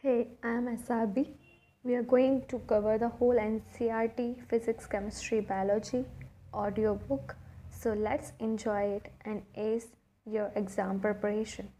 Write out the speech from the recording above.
Hey, I'm Asabi. We are going to cover the whole NCERT physics, chemistry, biology audiobook. So let's enjoy it and ace your exam preparation.